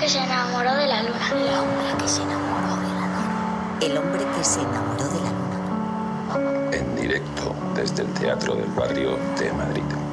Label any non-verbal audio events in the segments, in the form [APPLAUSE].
que se enamoró de la luna. El hombre que se enamoró de la luna. El hombre que se enamoró de la luna. En directo desde el Teatro del Barrio de Madrid.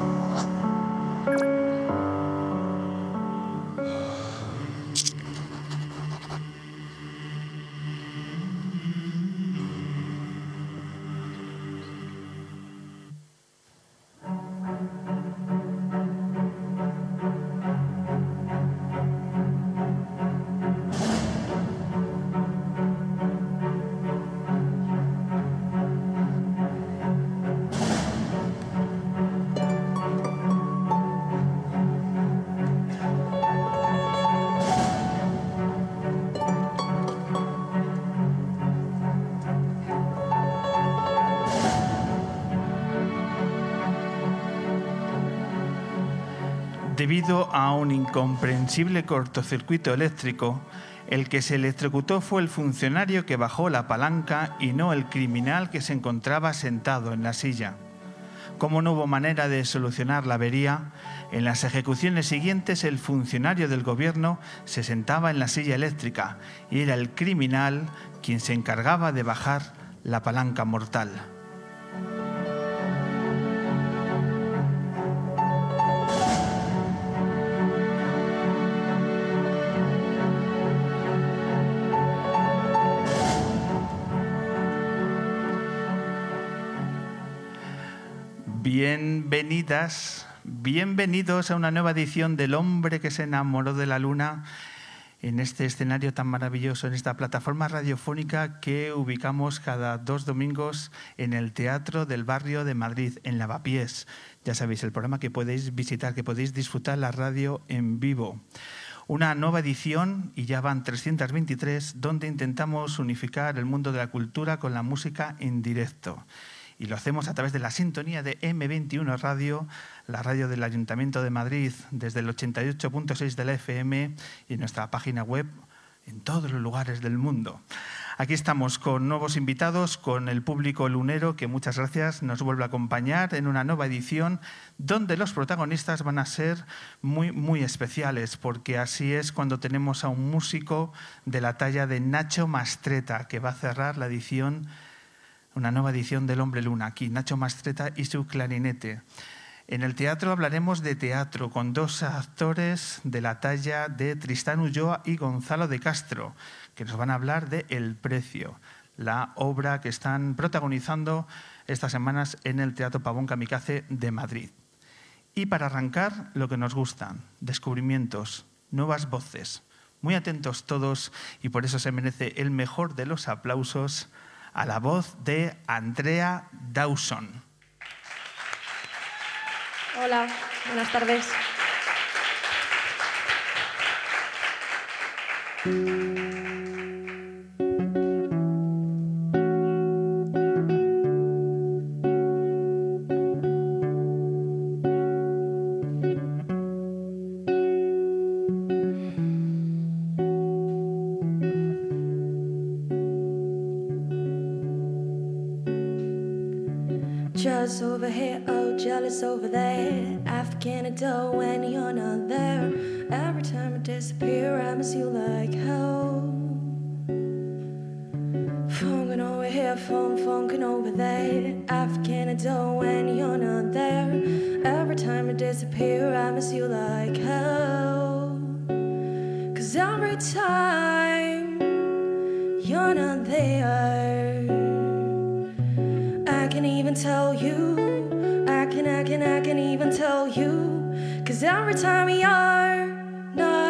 Debido a un incomprensible cortocircuito eléctrico, el que se electrocutó fue el funcionario que bajó la palanca y no el criminal que se encontraba sentado en la silla. Como no hubo manera de solucionar la avería, en las ejecuciones siguientes el funcionario del gobierno se sentaba en la silla eléctrica y era el criminal quien se encargaba de bajar la palanca mortal. Bienvenidas, bienvenidos a una nueva edición del hombre que se enamoró de la luna en este escenario tan maravilloso, en esta plataforma radiofónica que ubicamos cada dos domingos en el Teatro del Barrio de Madrid, en Lavapiés. Ya sabéis, el programa que podéis visitar, que podéis disfrutar la radio en vivo. Una nueva edición, y ya van 323, donde intentamos unificar el mundo de la cultura con la música en directo y lo hacemos a través de la sintonía de M21 Radio, la radio del Ayuntamiento de Madrid, desde el 88.6 de la FM y nuestra página web en todos los lugares del mundo. Aquí estamos con nuevos invitados, con el público lunero que muchas gracias nos vuelve a acompañar en una nueva edición donde los protagonistas van a ser muy, muy especiales, porque así es cuando tenemos a un músico de la talla de Nacho Mastreta, que va a cerrar la edición una nueva edición del Hombre Luna. Aquí Nacho Mastreta y su clarinete. En el teatro hablaremos de teatro con dos actores de la talla de Tristán Ulloa y Gonzalo de Castro, que nos van a hablar de El Precio, la obra que están protagonizando estas semanas en el Teatro Pavón Kamikaze de Madrid. Y para arrancar, lo que nos gustan, descubrimientos, nuevas voces. Muy atentos todos y por eso se merece el mejor de los aplausos a la voz de Andrea Dawson. Hola, buenas tardes. Fun, funkin' over there. African adore when you're not there. Every time I disappear, I miss you like hell. Cause every time you're not there. I can even tell you. I can, I can, I can even tell you. Cause every time you're not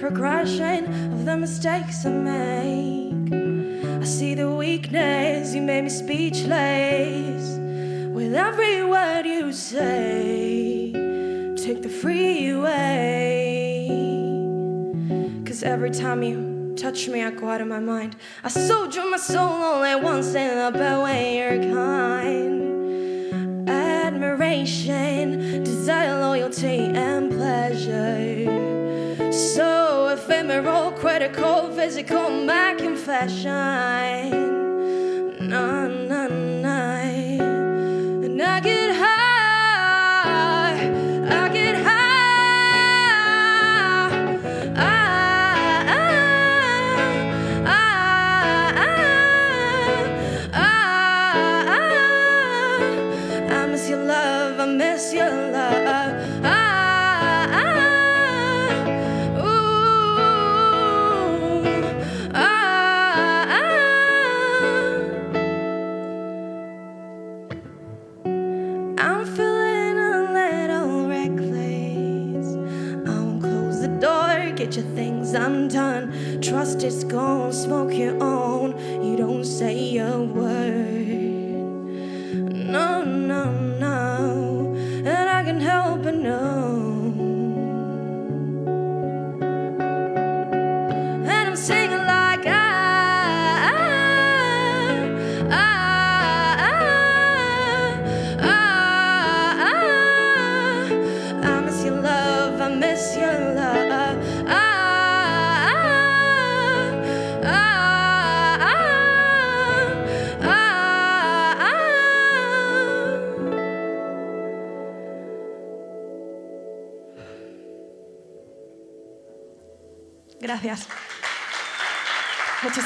progression of the mistakes I make. I see the weakness, you made me speechless with every word you say. take the freeway. Cause every time you touch me, I go out of my mind. I sold you my soul only once in a bad way, you're kind. Admiration, desire, loyalty, and cold, physical, my confession. None.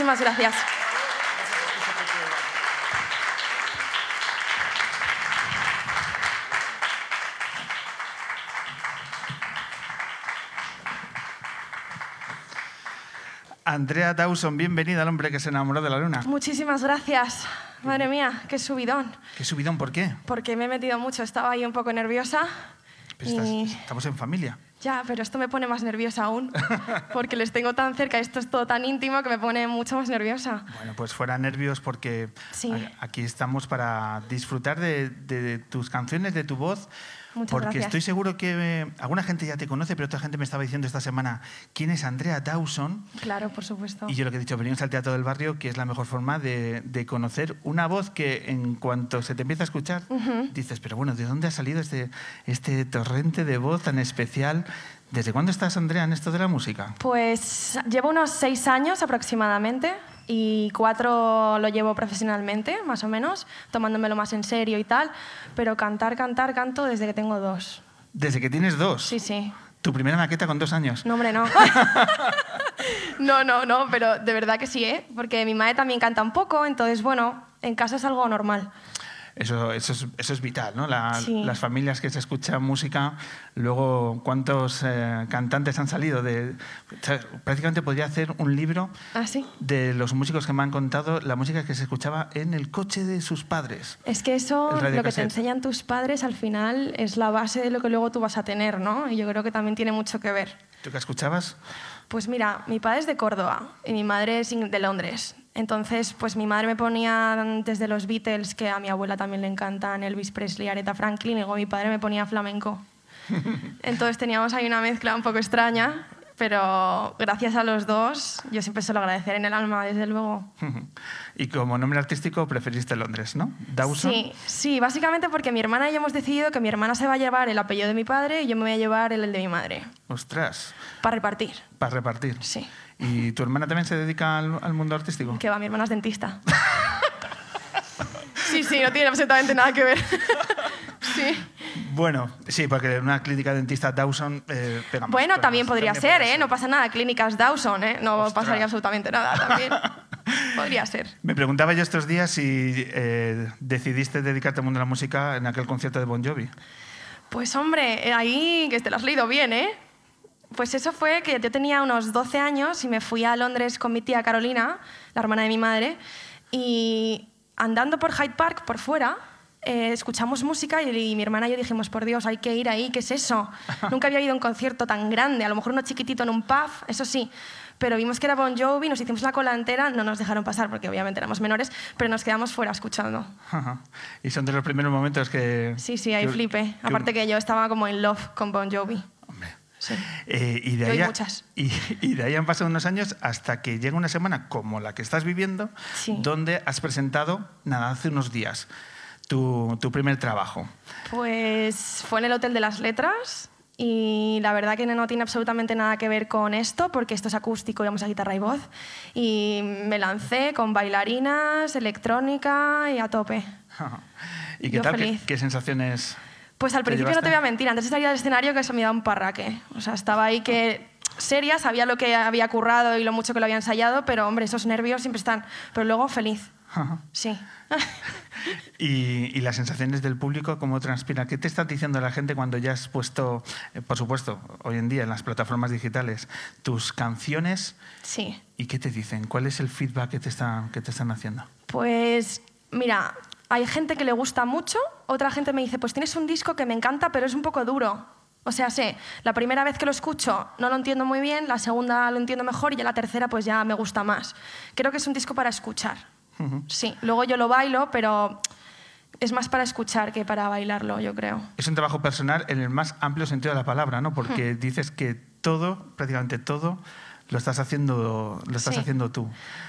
Muchísimas gracias. Andrea Dawson, bienvenida al hombre que se enamoró de la luna. Muchísimas gracias. Madre mía, qué subidón. ¿Qué subidón? ¿Por qué? Porque me he metido mucho, estaba ahí un poco nerviosa. Pues estás- estamos en familia. Ya, pero esto me pone más nerviosa aún, [LAUGHS] porque les tengo tan cerca, esto es todo tan íntimo que me pone mucho más nerviosa. Bueno, pues fuera nervios porque Sí. aquí estamos para disfrutar de, de tus canciones, de tu voz. Muchas porque gracias. estoy seguro que eh, alguna gente ya te conoce, pero otra gente me estaba diciendo esta semana quién es Andrea Dawson. Claro, por supuesto. Y yo lo que he dicho, venimos al Teatro del Barrio, que es la mejor forma de, de conocer una voz que en cuanto se te empieza a escuchar, dices, pero bueno, ¿de dónde ha salido este, este torrente de voz tan especial? ¿Desde cuándo estás, Andrea, en esto de la música? Pues llevo unos seis años aproximadamente y cuatro lo llevo profesionalmente, más o menos, tomándomelo más en serio y tal, pero cantar, cantar, canto desde que tengo dos. Desde que tienes dos. Sí, sí. Tu primera maqueta con dos años. No, hombre, no. [LAUGHS] no, no, no, pero de verdad que sí, ¿eh? Porque mi madre también canta un poco, entonces, bueno, en casa es algo normal. Eso, eso, es, eso es vital, ¿no? La- Sí. Las familias que se escuchan música, luego cuántos eh, cantantes han salido de... o sea, prácticamente podría hacer un libro ¿Ah, sí? de los músicos que me han contado la música que se escuchaba en el coche de sus padres. Es que eso, lo que te enseñan tus padres, al final es la base de lo que luego tú vas a tener, ¿no? Y yo creo que también tiene mucho que ver. ¿Tú qué escuchabas? Pues mira, mi padre es de Córdoba y mi madre es de Londres. Entonces, pues mi madre me ponía desde los Beatles, que a mi abuela también le encantan, Elvis Presley, Aretha Franklin, y luego mi padre me ponía flamenco. [LAUGHS] Entonces teníamos ahí una mezcla un poco extraña, pero gracias a los dos, yo siempre se lo agradeceré en el alma, desde luego. [LAUGHS] Y como nombre artístico preferiste Londres, ¿no? Dawson. Sí, sí, básicamente porque mi hermana y yo hemos decidido que mi hermana se va a llevar el apellido de mi padre y yo me voy a llevar el, el de mi madre, Ostras, para repartir. para repartir. Sí. ¿Y tu hermana también se dedica al, al mundo artístico? Que va, mi hermana es dentista. [LAUGHS] Sí, sí, no tiene absolutamente nada que ver. [LAUGHS] Sí. Bueno, sí, porque en una clínica dentista Dawson eh, pega más Bueno, también podría ser, podría ¿eh? No pasa nada. Clínicas Dawson, ¿eh? No Ostras. pasaría absolutamente nada también. [LAUGHS] Podría ser. Me preguntaba yo estos días si eh, decidiste dedicarte al mundo de la música en aquel concierto de Bon Jovi. Pues hombre, ahí que te lo has leído bien, ¿eh? Pues eso fue que yo tenía unos 12 años y me fui a Londres con mi tía Carolina, la hermana de mi madre, y andando por Hyde Park, por fuera, eh, escuchamos música y, y mi hermana y yo dijimos, por Dios, hay que ir ahí, ¿qué es eso? [LAUGHS] Nunca había ido a un concierto tan grande, a lo mejor uno chiquitito en un pub, eso sí, pero vimos que era Bon Jovi, nos hicimos la cola entera, no nos dejaron pasar porque obviamente éramos menores, pero nos quedamos fuera escuchando. Ajá. Y son de los primeros momentos que... Sí, sí, ahí que- flipé. que- Aparte que yo estaba como in love con Bon Jovi. Sí. Eh, y, de ahí muchas. [LAUGHS] y, y de ahí han pasado unos años hasta que llega una semana como la que estás viviendo, Sí. donde has presentado, nada, hace unos días, tu, tu primer trabajo. Pues fue en el Hotel de las Letras y la verdad que no tiene absolutamente nada que ver con esto porque esto es acústico y vamos a guitarra y voz. Y me lancé con bailarinas, electrónica y a tope. [LAUGHS] ¿Y qué Yo tal? ¿Qué, feliz. qué sensaciones? Pues al ¿Te principio no te voy a mentir, antes de salir al escenario que se me da un parraque. O sea, estaba ahí que seria, sabía lo que había currado y lo mucho que lo había ensayado, pero hombre, esos nervios siempre están. Pero luego feliz. Sí. [LAUGHS] Y, y las sensaciones del público, ¿cómo transpira? ¿Qué te está diciendo la gente cuando ya has puesto, eh, por supuesto, hoy en día en las plataformas digitales, tus canciones? sí. ¿Y qué te dicen? ¿Cuál es el feedback que te, están que te están haciendo? Pues mira, hay gente que le gusta mucho, otra gente me dice, pues tienes un disco que me encanta, pero es un poco duro. O sea, sé, la primera vez que lo escucho no lo entiendo muy bien, la segunda lo entiendo mejor y ya la tercera pues ya me gusta más. Creo que es un disco para escuchar. Sí, luego yo lo bailo, pero es más para escuchar que para bailarlo, yo creo. Es un trabajo personal en el más amplio sentido de la palabra, ¿no? Hmm. Porque dices que todo, prácticamente todo, lo estás haciendo, lo estás Sí. haciendo tú.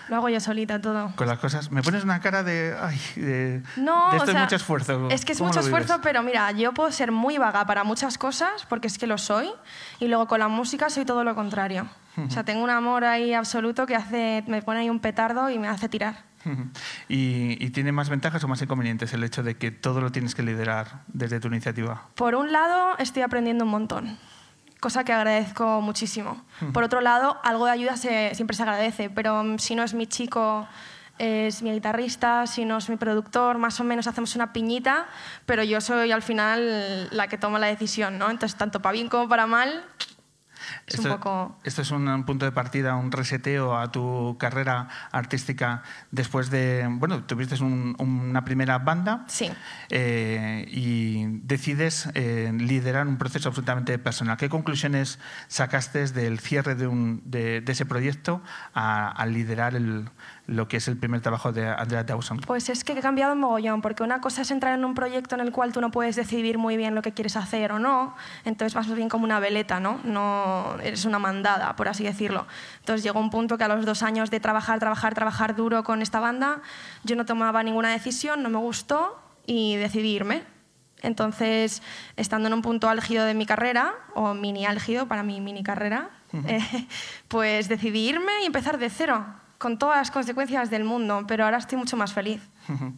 Lo hago yo solita todo. Con las cosas. Me pones una cara de. Ay, de, No, de o esto sea, es mucho esfuerzo. Es que es ¿Cómo mucho esfuerzo, pero mira, yo puedo ser muy vaga para muchas cosas, porque es que lo soy, y luego con la música soy todo lo contrario. O sea, tengo un amor ahí absoluto que hace, me pone ahí un petardo y me hace tirar. Ujú. ¿Y, y tiene más ventajas o más inconvenientes el hecho de que todo lo tienes que liderar desde tu iniciativa? Por un lado, estoy aprendiendo un montón, cosa que agradezco muchísimo. Por otro lado, algo de ayuda se- siempre se agradece, pero mm, si no es mi chico, es mi guitarrista, si no es mi productor, más o menos hacemos una piñita, pero yo soy al final la que toma la decisión, ¿no? Entonces, tanto para bien como para mal, es un Esto- poco... Esto es un punto de partida, un reseteo a tu carrera artística después de, bueno, tuviste un- una primera banda Sí. eh, y decides eh, liderar un proceso absolutamente personal. ¿Qué conclusiones sacaste del cierre de, un- de- de ese proyecto a, a liderar el- lo que es el primer trabajo de Andrea Dawson? Pues es que he cambiado un mogollón, porque una cosa es entrar en un proyecto en el cual tú no puedes decidir muy bien lo que quieres hacer o no, entonces vas bien como una veleta, ¿no? No eres una mandada, por así decirlo. Entonces llegó un punto que a los dos años de trabajar, trabajar, trabajar duro con esta banda, yo no tomaba ninguna decisión, no me gustó y decidí irme. Entonces, estando en un punto álgido de mi carrera, o mini álgido para mi mini carrera, [LAUGHS] eh, pues decidí irme y empezar de cero, con todas las consecuencias del mundo, pero ahora estoy mucho más feliz.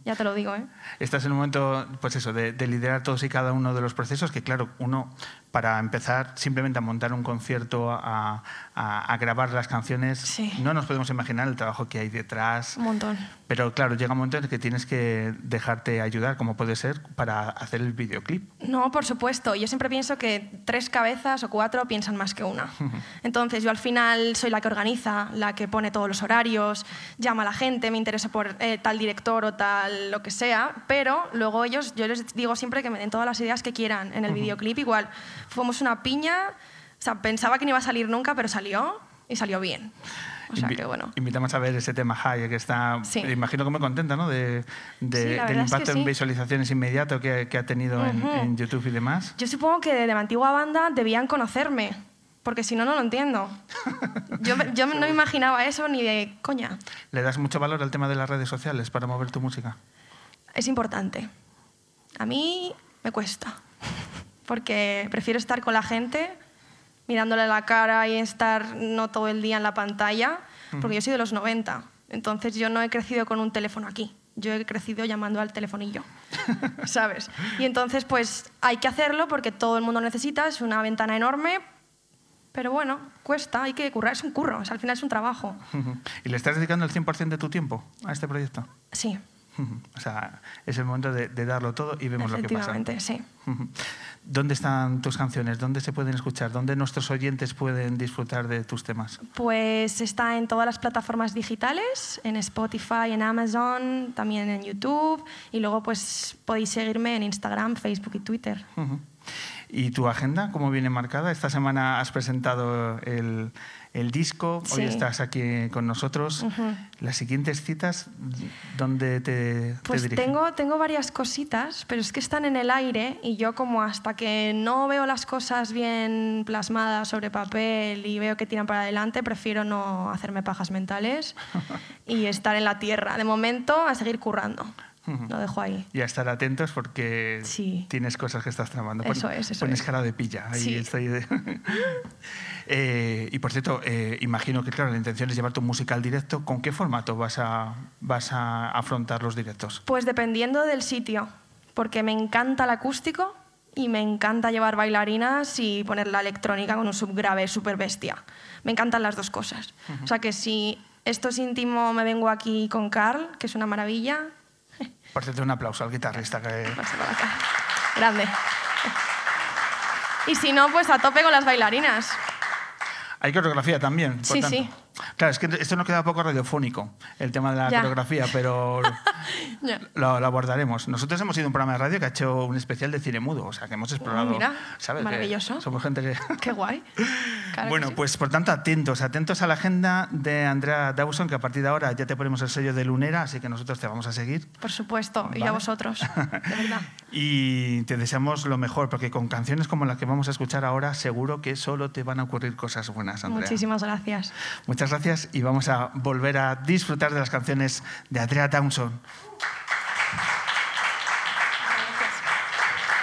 Ya te lo digo, ¿eh? Estás en un momento, pues eso, de, de liderar todos y cada uno de los procesos, que claro, uno, para empezar simplemente a montar un concierto, a, a- a grabar las canciones, Sí. no nos podemos imaginar el trabajo que hay detrás. Un montón. Pero claro, llega un momento en el que tienes que dejarte ayudar, como puede ser, para hacer el videoclip. No, por supuesto. Yo siempre pienso que tres cabezas o cuatro piensan más que una. [LAUGHS] Entonces, yo al final soy la que organiza, la que pone todos los horarios, llama a la gente, me interesa por eh, tal director o tal lo que sea, pero luego ellos, yo les digo siempre que me den todas las ideas que quieran. En el videoclip igual, fuimos una piña, o sea, pensaba que no iba a salir nunca, pero salió y salió bien. O sea Invi- que bueno. Invitamos a ver ese tema High, que está, Sí. imagino que muy contenta, ¿no? De, de- Sí, del verdad es que impacto en sí. visualizaciones inmediato que, que ha tenido en- Ujú. en, YouTube y demás. Yo supongo que de la antigua banda debían conocerme, porque si no, no lo entiendo. [LAUGHS] Yo, yo no me imaginaba eso ni de coña. ¿Le das mucho valor al tema de las redes sociales para mover tu música? Es importante. A mí me cuesta, porque prefiero estar con la gente, mirándole la cara y estar no todo el día en la pantalla, porque yo soy de los 90. Entonces yo no he crecido con un teléfono aquí. Yo he crecido llamando al telefonillo, [LAUGHS] ¿sabes? Y entonces pues hay que hacerlo porque todo el mundo necesita, es una ventana enorme, pero bueno, cuesta, hay que currar, es un curro, o sea, al final es un trabajo. ¿Y le estás dedicando el 100% de tu tiempo a este proyecto? Sí. O sea, es el momento de, de darlo todo y vemos lo que pasa. efectivamente, sí. ¿Dónde están tus canciones? ¿Dónde se pueden escuchar? ¿Dónde nuestros oyentes pueden disfrutar de tus temas? Pues está en todas las plataformas digitales, en Spotify, en Amazon, también en YouTube y luego pues podéis seguirme en Instagram, Facebook y Twitter. ¿Y tu agenda cómo viene marcada? Esta semana has presentado el, el disco, hoy estás aquí con nosotros. Las siguientes citas, ¿dónde te, Pues tengo, tengo varias cositas, pero es que están en el aire y yo como hasta que no veo las cosas bien plasmadas sobre papel y veo que tiran para adelante, prefiero no hacerme pajas mentales [LAUGHS] y estar en la tierra. De momento, a seguir currando. Lo dejo ahí. Y a estar atentos porque Sí. tienes cosas que estás tramando. Eso es, eso Pones es. cara de pilla. Ahí Sí. estoy de- [LAUGHS] Eh, y por cierto, eh, imagino que claro, la intención es llevar tu música al directo. ¿Con qué formato vas a, vas a afrontar los directos? Pues dependiendo del sitio, porque me encanta el acústico y me encanta llevar bailarinas y poner la electrónica con un subgrave súper bestia. Me encantan las dos cosas. O sea que si esto es íntimo, me vengo aquí con Carl, que es una maravilla. Por cierto, un aplauso al guitarrista que... Grande. Y si no, pues a tope con las bailarinas. Hay coreografía también. por Sí, tanto. sí. Claro, es que esto no queda poco radiofónico, el tema de la Ya. coreografía, pero [LAUGHS] Lo, lo abordaremos. Nosotros hemos sido un programa de radio que ha hecho un especial de cine mudo, o sea, que hemos explorado... Oh, mira, ¿sabes? Maravilloso. somos gente que... [LAUGHS] Qué guay. Claro bueno, sí. pues por tanto, atentos, atentos a la agenda de Andrea Dawson, que a partir de ahora ya te ponemos el sello de Lunera, así que nosotros te vamos a seguir. Por supuesto, y Vale. a vosotros, [LAUGHS] de verdad. Y te deseamos lo mejor, porque con canciones como la que vamos a escuchar ahora, seguro que solo te van a ocurrir cosas buenas, Andrea. Muchísimas gracias. Muchas gracias y vamos a volver a disfrutar de las canciones de Andrea Dawson.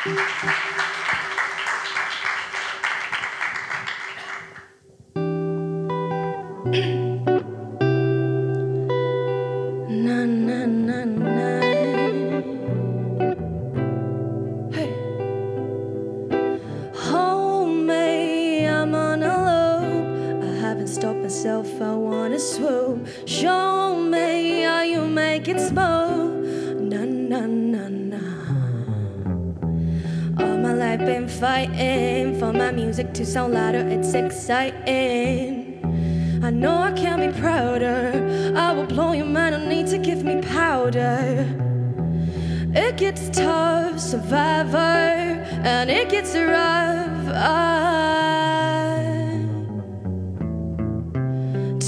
thank you. To sound louder, it's exciting. I know I can be prouder. I will blow your mind, no need to give me powder. It gets tough, survivor, and it gets rough. I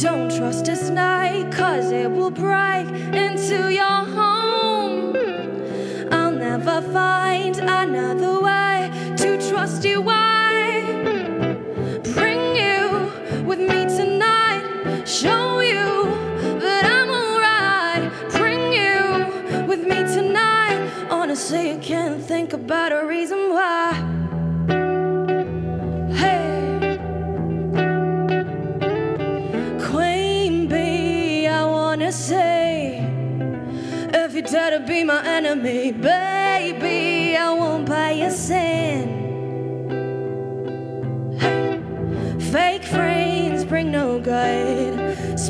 don't trust this night, cause it will break into your home. I'll never find another way to trust you. Honestly, you can't think about a reason why. Hey, Queen Bee, I wanna say. If you dare to be my enemy, baby, I won't buy your sin. Fake friends bring no good,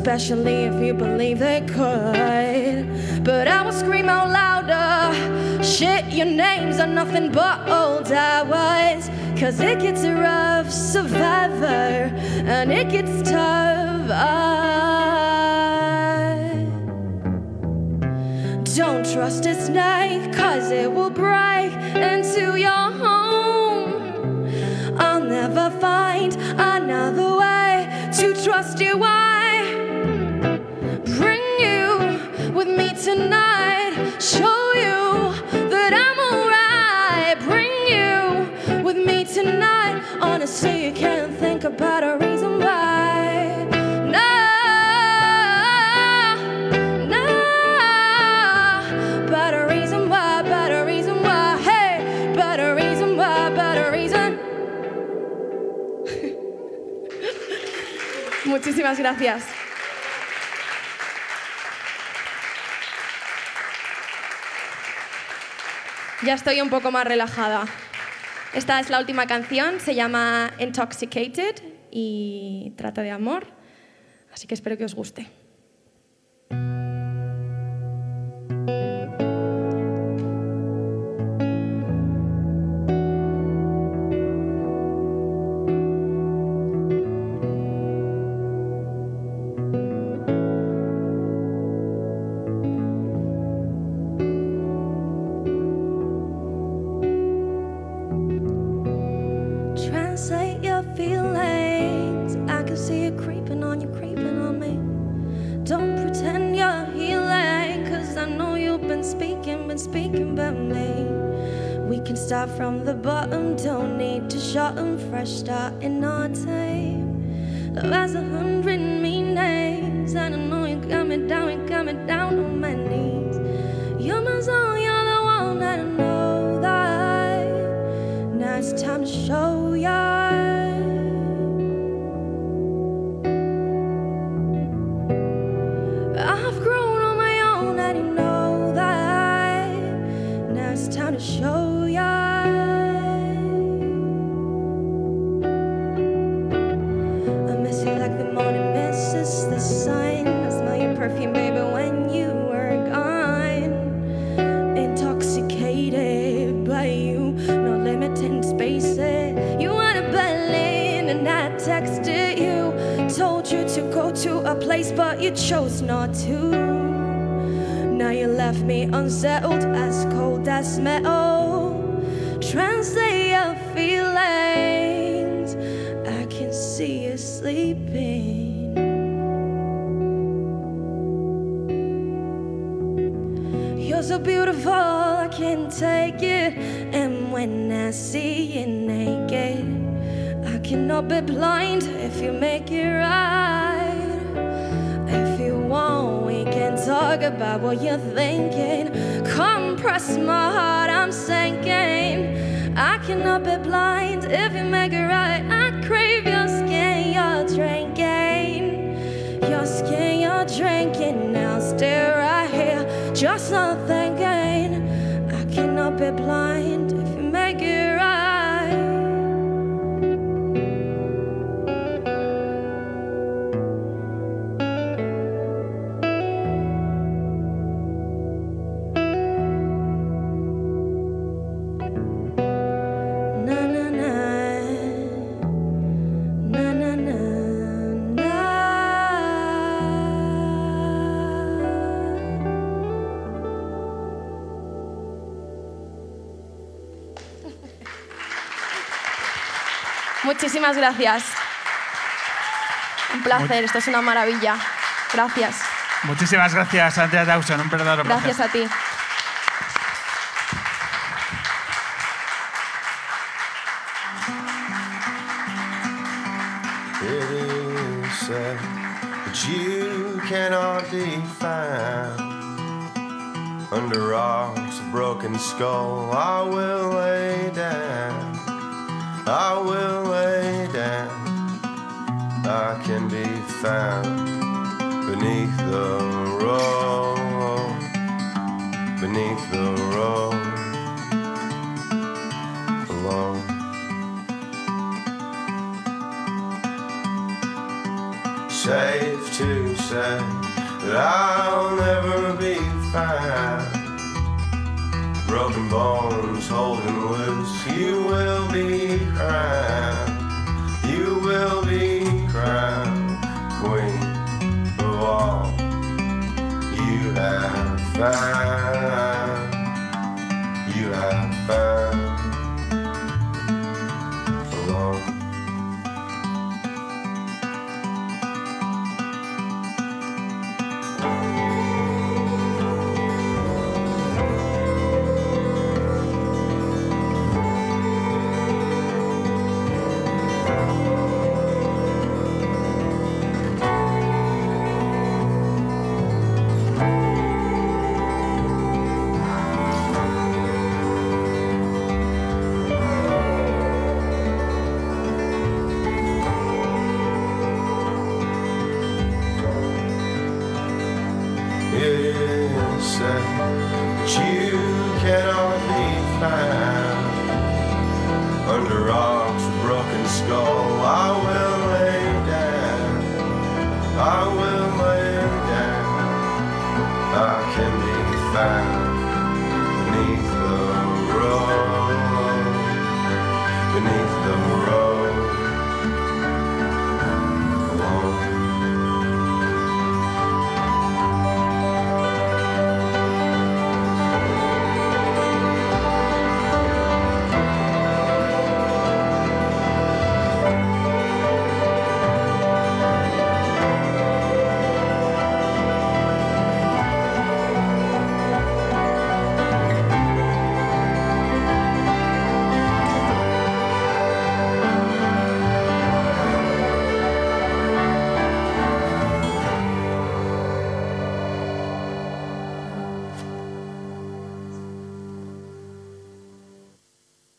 especially if you believe they could. But I will scream out louder. Shit, your names are nothing but old hours. Cause it gets a rough, survivor, and it gets tough. I don't trust this night, cause it will break into your home. I'll never find another way to trust you. I tonight, show you that I'm alright. Bring you with me tonight. Honestly, you can't think about a reason why. No, no, but a reason why, but a reason why. Hey, but a reason why, but a reason. [LAUGHS] Muchísimas gracias. Ya estoy un poco más relajada. Esta es la última canción, se llama Intoxicated y trata de amor, así que espero que os guste. speaking about me. We can start from the bottom, don't need to shut 'em. Fresh start in our time. Love has a hundred meanings, and I know you got me down, you got me down on my knees. Not to. Now you left me unsettled, as cold as metal. Translate your feelings. I can see you sleeping. You're so beautiful, I can't take it. And when I see you naked, I cannot be blind if you make it right. If you want, we can talk about what you're thinking. Compress my heart, I'm sinking. I cannot be blind if you make it right. I crave your skin, you're drinking. Your skin, you're drinking. Now stay right here, just not thinking. I cannot be blind Muchísimas gracias. Un placer, esto es una maravilla. Gracias. Muchísimas gracias, Andrea Dawson. Un verdadero placer. Gracias a ti. You cannot be found under rocks, a broken skull. I will the road, beneath the road, alone. safe to say that I'll never be found. Broken bones holding loose, you will be crowned. 来